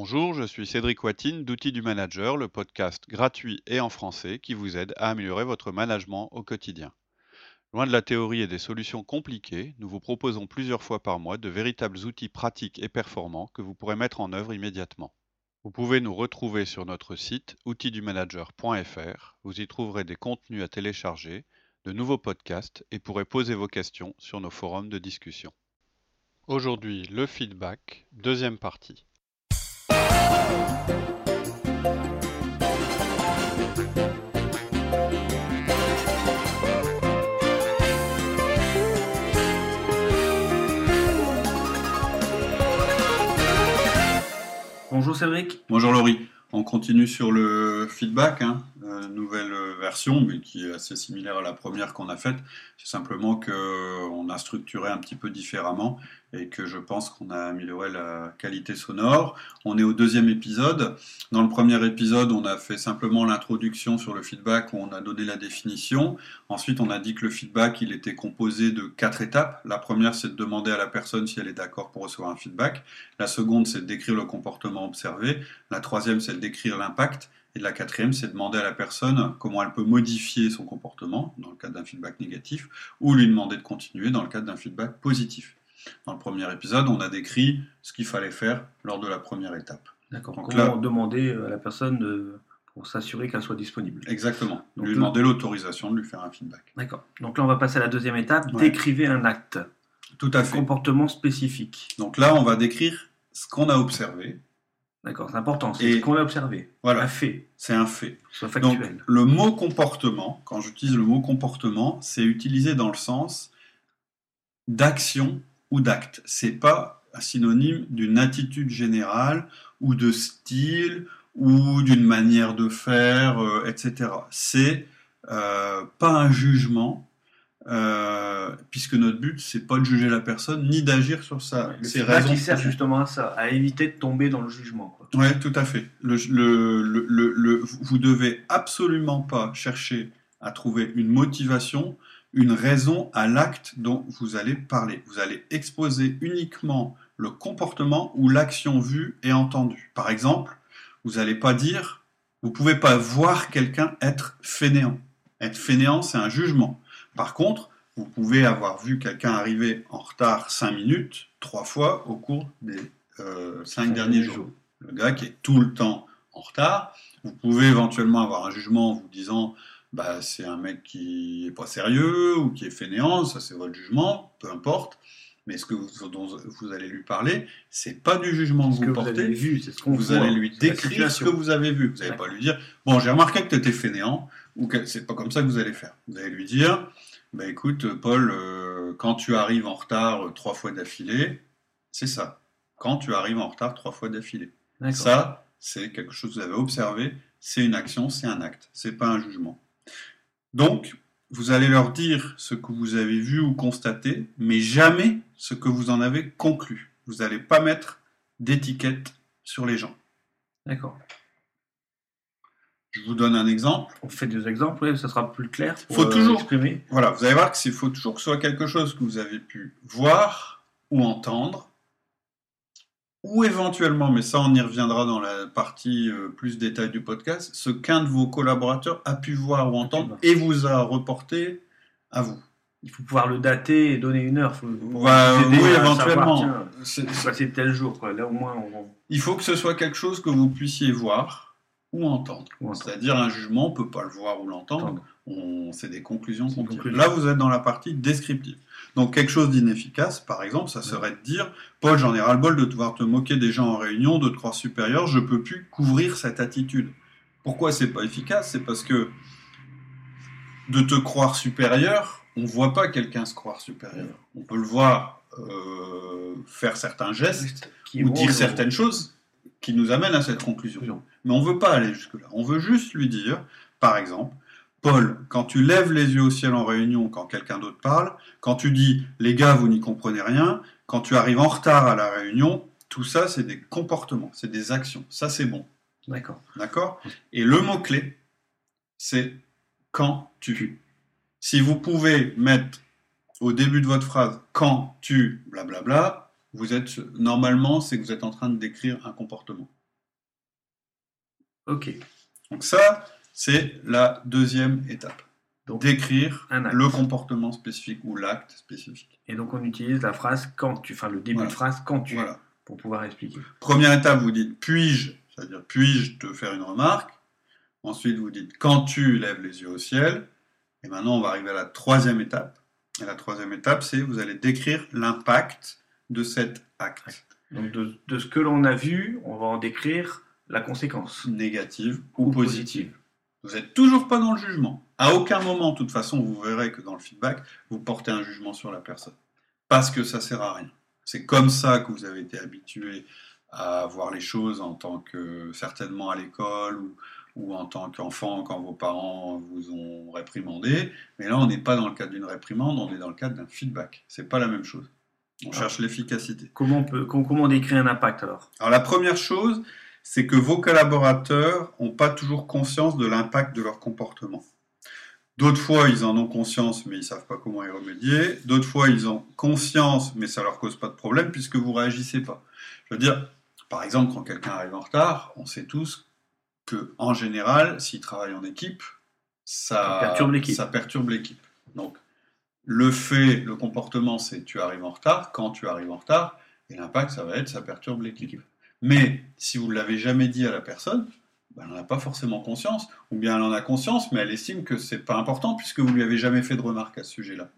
Bonjour, je suis Cédric Watine d'Outils du Manager, le podcast gratuit et en français qui vous aide à améliorer votre management au quotidien. Loin de la théorie et des solutions compliquées, nous vous proposons plusieurs fois par mois de véritables outils pratiques et performants que vous pourrez mettre en œuvre immédiatement. Vous pouvez nous retrouver sur notre site outildumanager.fr. Vous y trouverez des contenus à télécharger, de nouveaux podcasts et pourrez poser vos questions sur nos forums de discussion. Aujourd'hui, le feedback, deuxième partie. Bonjour Cédric. Bonjour Laurie. On continue sur le feedback, hein, nouvelle version, mais qui est assez similaire à la première qu'on a faite. C'est simplement qu'on a structuré un petit peu différemment et que je pense qu'on a amélioré la qualité sonore. On est au deuxième épisode. Dans le premier épisode, on a fait simplement l'introduction sur le feedback où on a donné la définition. Ensuite, on a dit que le feedback, il était composé de quatre étapes. La première, c'est de demander à la personne si elle est d'accord pour recevoir un feedback. La seconde, c'est de décrire le comportement observé. La troisième, c'est de décrire l'impact. Et la quatrième, c'est de demander à la personne comment elle peut modifier son comportement dans le cadre d'un feedback négatif ou lui demander de continuer dans le cadre d'un feedback positif. Dans le premier épisode, on a décrit ce qu'il fallait faire lors de la première étape. D'accord. Comment demander à la personne pour s'assurer qu'elle soit disponible. Exactement. Donc, lui demander l'autorisation de lui faire un feedback. D'accord. Donc là, on va passer à la deuxième étape. Décrivez un acte. Tout à fait. Comportement spécifique. Donc là, on va décrire ce qu'on a observé. D'accord, c'est important. C'est ce qu'on a observé. Voilà. Un fait. C'est un fait. Soit factuel. Donc, le mot comportement, quand j'utilise le mot comportement, c'est utilisé dans le sens d'action ou d'acte. C'est pas un synonyme d'une attitude générale ou de style ou d'une manière de faire, euh, etc. C'est euh, pas un jugement, euh, puisque notre but c'est pas de juger la personne ni d'agir sur ça. C'est raison qui sert justement à ça, à éviter de tomber dans le jugement. Oui, tout à fait. Le, le, le, vous devez absolument pas chercher à trouver une motivation une raison à l'acte dont vous allez parler. Vous allez exposer uniquement le comportement ou l'action vue et entendue. Par exemple, vous n'allez pas dire, vous ne pouvez pas voir quelqu'un être fainéant. Être fainéant, c'est un jugement. Par contre, vous pouvez avoir vu quelqu'un arriver en retard 5 minutes, trois fois au cours des euh, 5 derniers jours. Le gars qui est tout le temps en retard, vous pouvez éventuellement avoir un jugement en vous disant bah, c'est un mec qui est pas sérieux ou qui est fainéant, ça c'est votre jugement, peu importe. Mais ce que vous, dont vous allez lui parler, c'est pas du jugement que vous portez. Vous, vu, ce vous allez lui décrire ce que vous avez vu. Vous n'allez pas lui dire Bon, j'ai remarqué que tu étais fainéant, ou que c'est pas comme ça que vous allez faire. Vous allez lui dire Bah écoute, Paul, euh, quand tu arrives en retard euh, trois fois d'affilée, c'est ça. Quand tu arrives en retard trois fois d'affilée. Ça, c'est quelque chose que vous avez observé, c'est une action, c'est un acte, c'est pas un jugement. Donc, vous allez leur dire ce que vous avez vu ou constaté, mais jamais ce que vous en avez conclu. Vous n'allez pas mettre d'étiquette sur les gens. D'accord. Je vous donne un exemple. On fait des exemples, oui, ça sera plus clair. Pour, faut euh, toujours exprimer. Voilà, vous allez voir qu'il faut toujours que ce soit quelque chose que vous avez pu voir ou entendre, ou éventuellement, mais ça on y reviendra dans la partie euh, plus détail du podcast, ce qu'un de vos collaborateurs a pu voir ou entendre et vous a reporté à vous. Il faut pouvoir le dater et donner une heure. Bah, oui, éventuellement. C'est tel jour. Là, au moins, Il faut que ce soit quelque chose que vous puissiez voir ou entendre. C'est-à-dire un jugement, on ne peut pas le voir ou l'entendre. C'est des conclusions. Là, vous êtes dans la partie descriptive. Donc quelque chose d'inefficace, par exemple, ça serait de dire Paul, j'en ai ras-le-bol de devoir te moquer des gens en réunion, de te croire supérieur, je peux plus couvrir cette attitude. Pourquoi c'est pas efficace? C'est parce que de te croire supérieur, on voit pas quelqu'un se croire supérieur. On peut le voir euh, faire certains gestes ou dire certaines choses qui nous amènent à cette conclusion. Mais on veut pas aller jusque-là. On veut juste lui dire, par exemple, Paul, quand tu lèves les yeux au ciel en réunion quand quelqu'un d'autre parle, quand tu dis les gars, vous n'y comprenez rien, quand tu arrives en retard à la réunion, tout ça, c'est des comportements, c'est des actions. Ça, c'est bon. D'accord. D'accord? Et le mot-clé, c'est quand tu. Si vous pouvez mettre au début de votre phrase quand tu, blablabla, vous êtes normalement, c'est que vous êtes en train de décrire un comportement. Ok. Donc ça, c'est la deuxième étape. Décrire le comportement spécifique ou l'acte spécifique. Et donc on utilise la phrase quand tu, enfin le début de phrase quand tu, pour pouvoir expliquer. Première étape, vous dites puis-je, c'est-à-dire puis-je te faire une remarque. Ensuite, vous dites quand tu lèves les yeux au ciel. Et maintenant, on va arriver à la troisième étape. Et la troisième étape, c'est vous allez décrire l'impact de cet acte. Donc de, ce que l'on a vu, on va en décrire la conséquence. Négative ou, positive. Vous n'êtes toujours pas dans le jugement. À aucun moment, de toute façon, vous verrez que dans le feedback, vous portez un jugement sur la personne. Parce que ça sert à rien. C'est comme ça que vous avez été habitué à voir les choses en tant que, certainement à l'école ou, en tant qu'enfant quand vos parents vous ont réprimandé. Mais là, on n'est pas dans le cadre d'une réprimande, on est dans le cadre d'un feedback. C'est pas la même chose. On cherche l'efficacité. Comment comment on décrit un impact alors? Alors la première chose, c'est que vos collaborateurs n'ont pas toujours conscience de l'impact de leur comportement. D'autres fois, ils en ont conscience, mais ils ne savent pas comment y remédier. D'autres fois, ils ont conscience, mais ça ne leur cause pas de problème puisque vous ne réagissez pas. Je veux dire, par exemple, quand quelqu'un arrive en retard, on sait tous que, en général, s'il travaille en équipe, ça, perturbe l'équipe. Ça perturbe l'équipe. Donc, le fait, le comportement, c'est tu arrives en retard. Quand tu arrives en retard, et l'impact, ça va être ça perturbe l'équipe. Mais si vous ne l'avez jamais dit à la personne, ben, elle n'en a pas forcément conscience, ou bien elle en a conscience, mais elle estime que c'est pas important puisque vous lui avez jamais fait de remarque à ce sujet-là.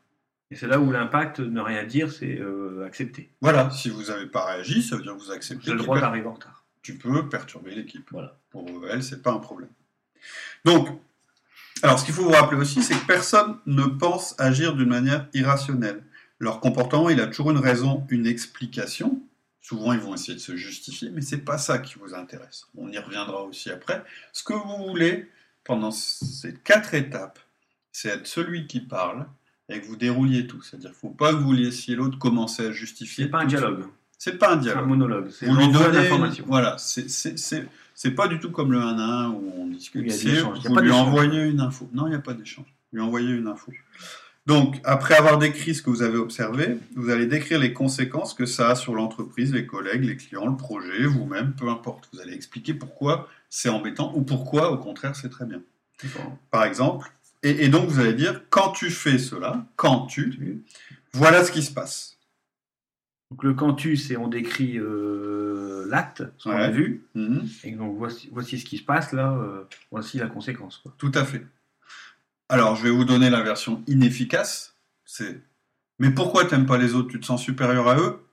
Et c'est là où l'impact, ne rien dire, c'est euh, accepter. Voilà, si vous n'avez pas réagi, ça veut dire que vous acceptez. J'ai le droit d'arriver en retard. Tu peux perturber l'équipe. Voilà. Pour elle, c'est pas un problème. Donc, alors ce qu'il faut vous rappeler aussi, c'est que personne ne pense agir d'une manière irrationnelle. Leur comportement, il a toujours une raison, une explication. Souvent, ils vont essayer de se justifier, mais c'est pas ça qui vous intéresse. On y reviendra aussi après. Ce que vous voulez pendant ces quatre étapes, c'est être celui qui parle et que vous dérouliez tout. C'est-à-dire qu'il ne faut pas que vous laissiez l'autre commencer à justifier. C'est pas un dialogue. C'est pas un dialogue. C'est un monologue. Vous lui donnez. Voilà, c'est pas du tout comme le 1 à 1 où on discute. C'est vous lui envoyez une info. Non, il n'y a pas d'échange. Lui envoyez une info. Donc, après avoir décrit ce que vous avez observé, vous allez décrire les conséquences que ça a sur l'entreprise, les collègues, les clients, le projet, vous-même, peu importe. Vous allez expliquer pourquoi c'est embêtant ou pourquoi, au contraire, c'est très bien. Par exemple, et, donc vous allez dire, quand tu fais cela, quand tu, voilà ce qui se passe. Donc le quand tu, c'est on décrit euh, l'acte, ce qu'on a vu, mhm. et donc voici, voici, ce qui se passe là, euh, voici la conséquence. Tout à fait. Alors, je vais vous donner la version inefficace. C'est Mais pourquoi tu n'aimes pas les autres? Tu te sens supérieur à eux?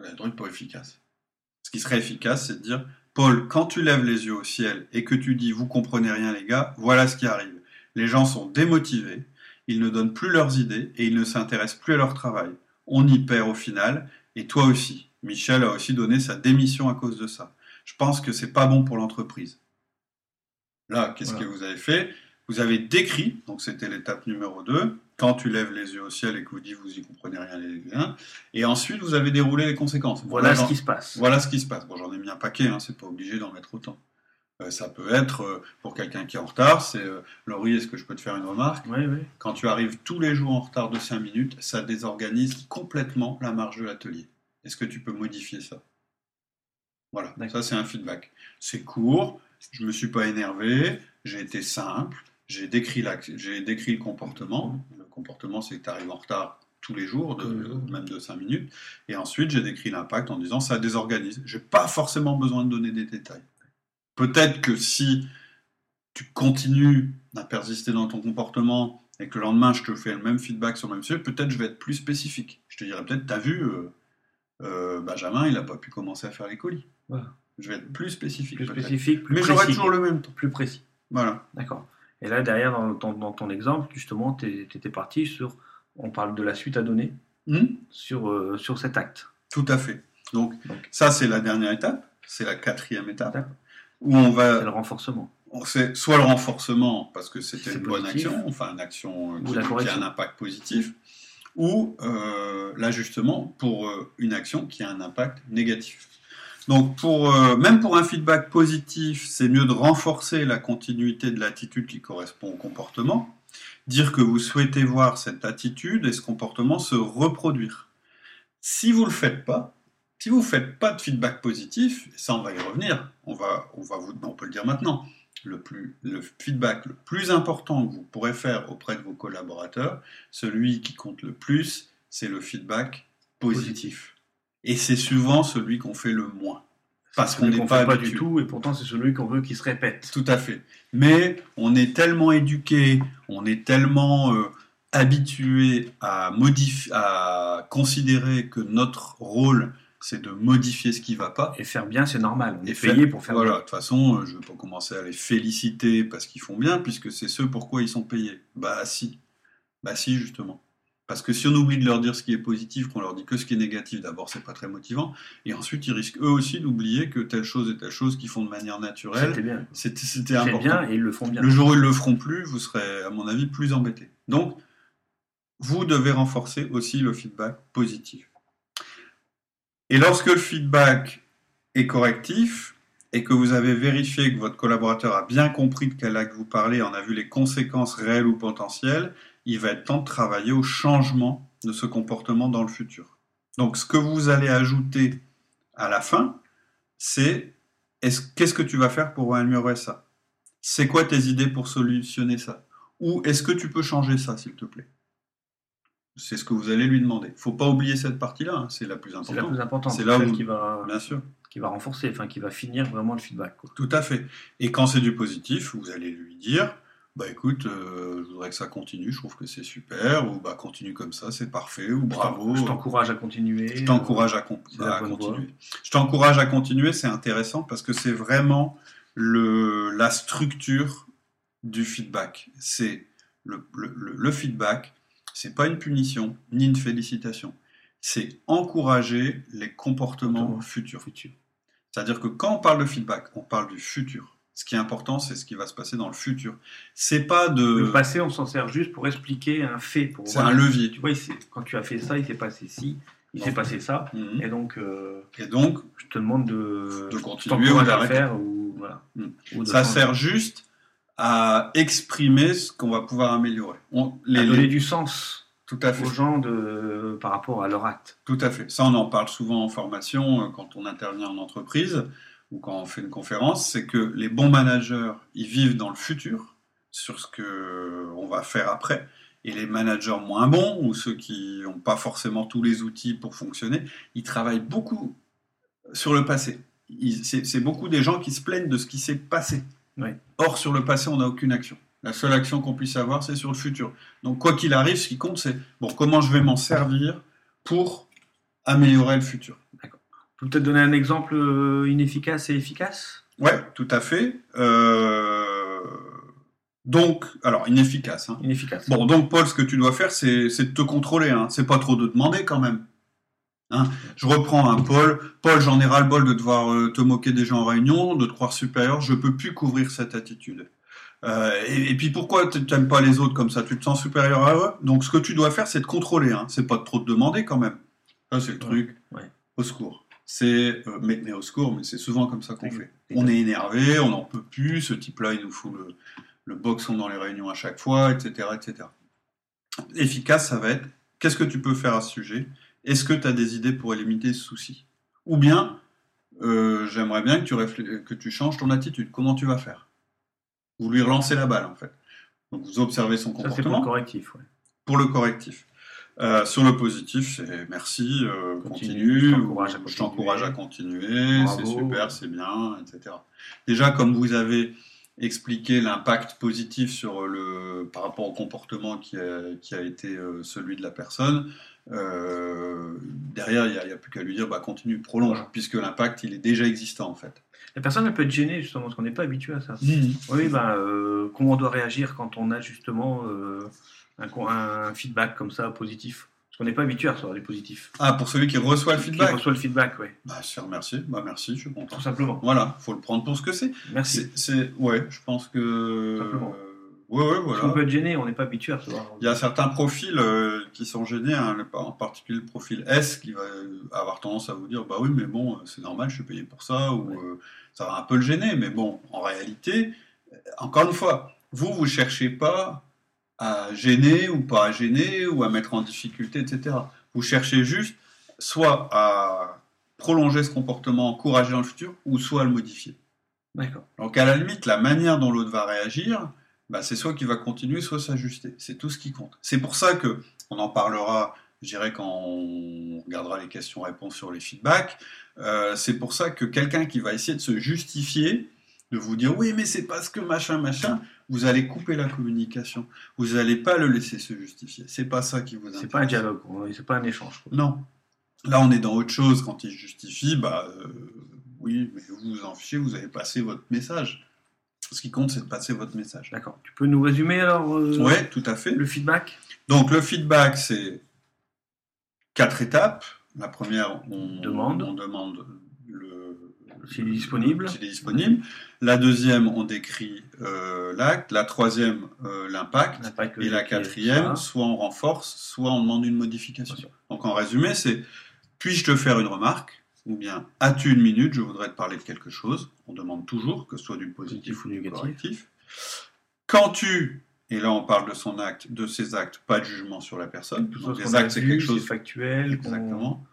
Un truc pas efficace. Ce qui serait efficace, c'est de dire Paul, quand tu lèves les yeux au ciel et que tu dis Vous comprenez rien, les gars, voilà ce qui arrive. Les gens sont démotivés, ils ne donnent plus leurs idées et ils ne s'intéressent plus à leur travail. On y perd au final, et toi aussi. Michel a aussi donné sa démission à cause de ça. Je pense que c'est pas bon pour l'entreprise. Là, qu'est-ce que vous avez fait? Vous avez décrit, donc c'était l'étape numéro 2, quand tu lèves les yeux au ciel et que vous dites vous y comprenez rien les gars, et ensuite vous avez déroulé les conséquences. Voilà, ce qui se passe. Voilà ce qui se passe. Bon, j'en ai mis un paquet, hein, c'est pas obligé d'en mettre autant. Euh, ça peut être, euh, pour quelqu'un qui est en retard, c'est euh, Laurie, est-ce que je peux te faire une remarque? Oui, oui. Quand tu arrives tous les jours en retard de 5 minutes, ça désorganise complètement la marge de l'atelier. Est-ce que tu peux modifier ça? Voilà, ça c'est un feedback. C'est court, je me suis pas énervé, j'ai été simple, j'ai décrit, décrit le comportement. Le comportement, c'est que tu arrives en retard tous les jours, de, même de 5 minutes. Et ensuite, j'ai décrit l'impact en disant ça désorganise. Je n'ai pas forcément besoin de donner des détails. Peut-être que si tu continues à persister dans ton comportement et que le lendemain, je te fais le même feedback sur le même sujet, peut-être je vais être plus spécifique. Je te dirais peut-être, tu as vu, euh, euh, Benjamin, il n'a pas pu commencer à faire les colis. Je vais être plus spécifique. Plus spécifique, Mais j'aurai toujours le même temps. Plus précis. Voilà. D'accord. Et là, derrière, dans ton, dans ton exemple, justement, tu étais parti sur, on parle de la suite à donner, hmm sur, euh, sur cet acte. Tout à fait. Donc, ça, c'est la dernière étape, c'est la quatrième étape, où on va... C'est le renforcement. C'est soit le renforcement, parce que c'était une bonne action, enfin une action euh, qui, a un impact positif, ou euh, l'ajustement pour une action qui a un impact négatif. Donc, pour, euh, même pour un feedback positif, c'est mieux de renforcer la continuité de l'attitude qui correspond au comportement, dire que vous souhaitez voir cette attitude et ce comportement se reproduire. Si vous ne le faites pas, Si vous ne faites pas de feedback positif, et ça on va y revenir, on, va, on, va vous, on peut le dire maintenant, le, plus, le feedback le plus important que vous pourrez faire auprès de vos collaborateurs, celui qui compte le plus, c'est le feedback positif. Et c'est souvent celui qu'on fait le moins. Parce qu'on n'est pas, pas du tout, et pourtant c'est celui qu'on veut qui se répète. Tout à fait. Mais on est tellement éduqué, on est tellement euh, habitué à, à considérer que notre rôle c'est de modifier ce qui va pas. Et faire bien, c'est normal. On est payé pour faire voilà, de toute façon, euh, je ne vais pas commencer à les féliciter parce qu'ils font bien, puisque c'est ce pourquoi ils sont payés. Bah si. Bah si, justement. Parce que si on oublie de leur dire ce qui est positif, qu'on leur dit que ce qui est négatif, d'abord, c'est pas très motivant. Et ensuite, ils risquent eux aussi d'oublier que telle chose et telle chose qu'ils font de manière naturelle. C'était bien. C'était important. bien et ils le font bien. Le jour où ils le feront plus, vous serez, à mon avis, plus embêté. Donc, vous devez renforcer aussi le feedback positif. Et lorsque le feedback est correctif et que vous avez vérifié que votre collaborateur a bien compris de quel acte vous parlez, en a vu les conséquences réelles ou potentielles, il va être temps de travailler au changement de ce comportement dans le futur. Donc ce que vous allez ajouter à la fin, c'est qu'est-ce que tu vas faire pour améliorer ça? C'est quoi tes idées pour solutionner ça? Ou est-ce que tu peux changer ça, s'il te plaît? C'est ce que vous allez lui demander. Il ne faut pas oublier cette partie-là, hein, c'est la plus importante. C'est la plus importante. C'est là où qui va, bien sûr, qui va renforcer, enfin qui va finir vraiment le feedback. Tout à fait. Et quand c'est du positif, vous allez lui dire, bah écoute, euh, je voudrais que ça continue, je trouve que c'est super, ou bah continue comme ça, c'est parfait, ou bravo. Je t'encourage à continuer. Je t'encourage à, continuer. Je t'encourage à continuer, c'est intéressant parce que c'est vraiment le, la structure du feedback. C'est le, le, le feedback, c'est pas une punition ni une félicitation. C'est encourager les comportements futurs. C'est-à-dire que quand on parle de feedback, on parle du futur. Ce qui est important, c'est ce qui va se passer dans le futur. C'est pas de. Le passé, on s'en sert juste pour expliquer un fait. C'est un levier. Tu vois, quand tu as fait ça, il s'est passé ci, il s'est passé ça, mhm. et donc. Euh, et donc. Je te demande de. De continuer ou à faire ou voilà. Mhm. ça sert juste à exprimer ce qu'on va pouvoir améliorer. On, les, à donner du sens tout à fait. aux gens de, par rapport à leur acte. Tout à fait. Ça, on en parle souvent en formation euh, quand on intervient en entreprise ou quand on fait une conférence, c'est que les bons managers, ils vivent dans le futur sur ce que on va faire après. Et les managers moins bons, ou ceux qui n'ont pas forcément tous les outils pour fonctionner, ils travaillent beaucoup sur le passé. C'est beaucoup des gens qui se plaignent de ce qui s'est passé. Or, sur le passé, on n'a aucune action. La seule action qu'on puisse avoir, c'est sur le futur. Donc, quoi qu'il arrive, ce qui compte, c'est bon, comment je vais m'en servir pour améliorer le futur. Peut-être donner un exemple euh, inefficace et efficace? Ouais, tout à fait. Euh, donc, alors, inefficace. Hein. Inefficace. Bon, donc, Paul, ce que tu dois faire, c'est de te contrôler. Hein. C'est pas trop de demander quand même. Hein. Je reprends un Paul. Paul, j'en ai ras le bol de devoir euh, te moquer des gens en réunion, de te croire supérieur. Je peux plus couvrir cette attitude. Euh, et, puis pourquoi tu n'aimes pas les autres comme ça? Tu te sens supérieur à eux? Donc ce que tu dois faire, c'est de contrôler. Hein. C'est pas trop te demander quand même. Ça, c'est le truc. Au secours. C'est euh, mais, au secours, mais c'est souvent comme ça qu'on fait. On est énervé, on n'en peut plus. Ce type-là, il nous fout le, le boxon dans les réunions à chaque fois, etc., etc. Efficace, ça va être qu'est-ce que tu peux faire à ce sujet? Est-ce que tu as des idées pour éliminer ce souci? Ou bien, euh, j'aimerais bien que tu, que tu changes ton attitude. Comment tu vas faire? Vous lui relancez la balle, en fait. Donc, vous observez son comportement. Ça, c'est pour le correctif, Pour le correctif. Euh, sur le positif, c'est merci, euh, continue, je t'encourage à continuer, c'est super, c'est bien, etc. Déjà, comme vous avez expliqué l'impact positif sur le, par rapport au comportement qui a, qui a été celui de la personne, euh, derrière, il n'y a, plus qu'à lui dire bah, continue, prolonge, puisque l'impact il est déjà existant en fait. La personne elle peut être gênée justement parce qu'on n'est pas habitué à ça. Mmh. Oui, euh, comment on doit réagir quand on a justement euh, un, un, feedback comme ça positif Parce qu'on n'est pas habitué à recevoir du positif. Ah, pour celui qui reçoit le feedback Qui reçoit le feedback, oui. Bah, se remercier, bah, merci, je suis content. Tout simplement. Voilà, faut le prendre pour ce que c'est. Merci. C'est, ouais, je pense que. simplement. Ouais, ouais, voilà. On peut être gêné, on n'est pas habitué à recevoir. Il y a certains profils euh, qui sont gênés, hein, en particulier le profil S qui va avoir tendance à vous dire bah oui, mais bon, c'est normal, je suis payé pour ça, ou euh, ça va un peu le gêner, mais bon, en réalité, euh, encore une fois, vous, vous cherchez pas à gêner ou pas à gêner ou à mettre en difficulté, etc. Vous cherchez juste soit à prolonger ce comportement, encourager dans le futur, ou soit le modifier. D'accord. Donc à la limite, la manière dont l'autre va réagir, bah, c'est soit qu'il va continuer, soit s'ajuster. C'est tout ce qui compte. C'est pour ça que on en parlera, je dirais, quand on regardera les questions-réponses sur les feedbacks. Euh, c'est pour ça que quelqu'un qui va essayer de se justifier, de vous dire oui, mais c'est parce que machin, machin, vous allez couper la communication. Vous n'allez pas le laisser se justifier. C'est pas ça qui vous intéresse. C'est pas un dialogue, c'est pas un échange. Non. Là, on est dans autre chose. Quand il justifie, bah euh, oui, mais vous vous en fichez, vous avez passé votre message. Ce qui compte, c'est de passer votre message. D'accord. Tu peux nous résumer alors euh, Oui, tout à fait. Le feedback? Donc, le feedback, c'est quatre étapes. La première, on demande, on demande le, s'il est disponible. est disponible. La deuxième, on décrit euh, l'acte. La troisième, euh, l'impact. Et la quatrième, soit on renforce, soit on demande une modification. Donc en résumé, c'est puis-je te faire une remarque? Ou bien as-tu une minute, je voudrais te parler de quelque chose. On demande toujours que ce soit du positif, ou du négatif. Quand tu, et là on parle de son acte, de ses actes, pas de jugement sur la personne. Tout les actes, c'est quelque chose factuel, exactement,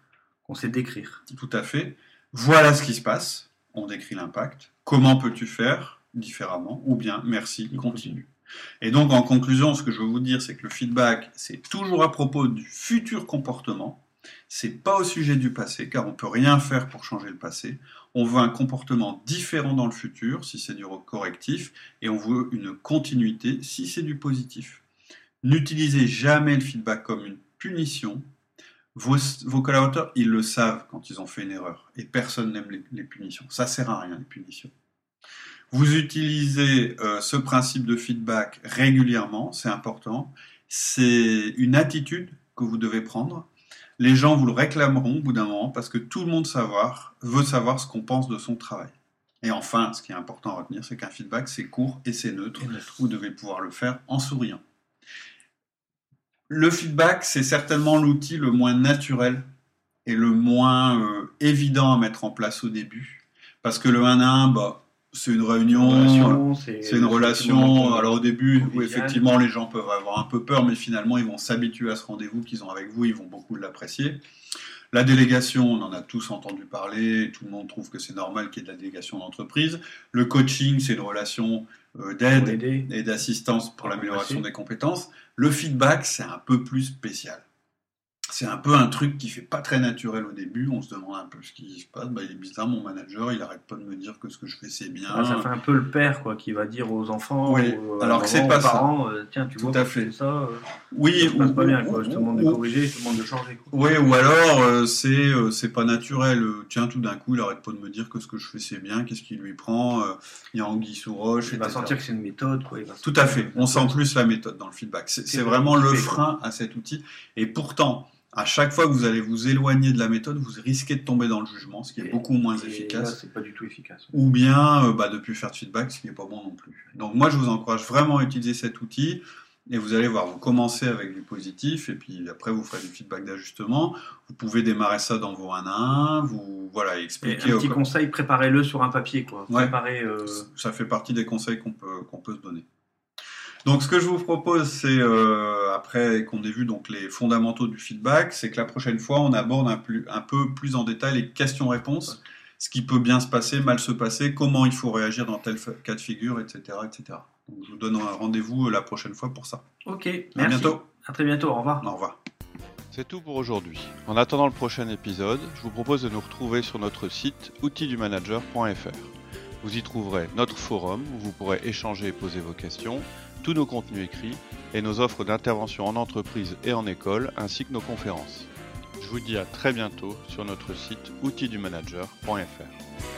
qu'on sait décrire. Tout à fait. Voilà ce qui se passe. On décrit l'impact. Comment peux-tu faire différemment Ou bien merci, continue. Et donc en conclusion, ce que je veux vous dire, c'est que le feedback, c'est toujours à propos du futur comportement c'est pas au sujet du passé, car on peut rien faire pour changer le passé. On veut un comportement différent dans le futur, si c'est du correctif, et on veut une continuité, si c'est du positif. N'utilisez jamais le feedback comme une punition. Vos, collaborateurs, ils le savent quand ils ont fait une erreur, et personne n'aime les, punitions. Ça sert à rien, les punitions. Vous utilisez euh, ce principe de feedback régulièrement, c'est important. C'est une attitude que vous devez prendre les gens vous le réclameront au bout d'un moment parce que tout le monde savoir, veut savoir ce qu'on pense de son travail. Et enfin, ce qui est important à retenir, c'est qu'un feedback, c'est court et c'est neutre. Vous devez pouvoir le faire en souriant. Le feedback, c'est certainement l'outil le moins naturel et le moins euh, évident à mettre en place au début. Parce que le 1 à 1, bah, c'est une réunion, c'est une relation. Alors au début, où effectivement les gens peuvent avoir un peu peur, mais finalement ils vont s'habituer à ce rendez-vous qu'ils ont avec vous, ils vont beaucoup l'apprécier. La délégation, on en a tous entendu parler, tout le monde trouve que c'est normal qu'il y ait de la délégation d'entreprise. Le coaching, c'est une relation euh, d'aide et d'assistance pour l'amélioration des compétences. Le feedback, c'est un peu plus spécial c'est un peu un truc qui fait pas très naturel au début. On se demande un peu ce qui se passe. Bah, il est bizarre, mon manager, il arrête pas de me dire que ce que je fais c'est bien. ça fait un peu le père quoi, qui va dire aux enfants, oui. Euh, alors que c'est pas parents, euh, tiens, tu Tout vois, à fait. ça. Euh, oui, ça passe pas bien. Quoi. Je te demande de corriger, je te demande de changer. Oui, ou alors c'est c'est pas naturel. tiens, tout d'un coup, il arrête pas de me dire que ce que je fais c'est bien. Qu'est-ce qui lui prend Il y a anguille sous roche. Il va sentir que c'est une méthode. Quoi. tout à fait. On sent plus la méthode dans le feedback. C'est vraiment le frein à cet outil. Et pourtant à chaque fois que vous allez vous éloigner de la méthode, vous risquez de tomber dans le jugement, ce qui est beaucoup moins efficace. c'est pas du tout efficace. Ou bien euh, bah, de plus faire de feedback, ce qui n'est pas bon non plus. Donc moi, je vous encourage vraiment à utiliser cet outil. Et vous allez voir, vous commencez avec du positif, et puis après vous ferez du feedback d'ajustement. Vous pouvez démarrer ça dans vos 1 à 1, vous voilà, expliquer. un petit conseil, préparez-le sur un papier. Quoi. Euh, ça fait partie des conseils qu'on peut, qu'on peut se donner. Donc ce que je vous propose, c'est euh, après qu'on ait vu donc les fondamentaux du feedback, c'est que la prochaine fois on aborde un, un peu plus en détail les questions-réponses, ce qui peut bien se passer, mal se passer, comment il faut réagir dans tel cas de figure, etc., etc. Donc je vous donne un rendez-vous euh, la prochaine fois pour ça. Ok, merci. À bientôt. À très bientôt. Au revoir. Au revoir. C'est tout pour aujourd'hui. En attendant le prochain épisode, je vous propose de nous retrouver sur notre site outildumanager.fr. Vous y trouverez notre forum où vous pourrez échanger et poser vos questions tous nos contenus écrits et nos offres d'intervention en entreprise et en école, ainsi que nos conférences. Je vous dis à très bientôt sur notre site outildumanager.fr.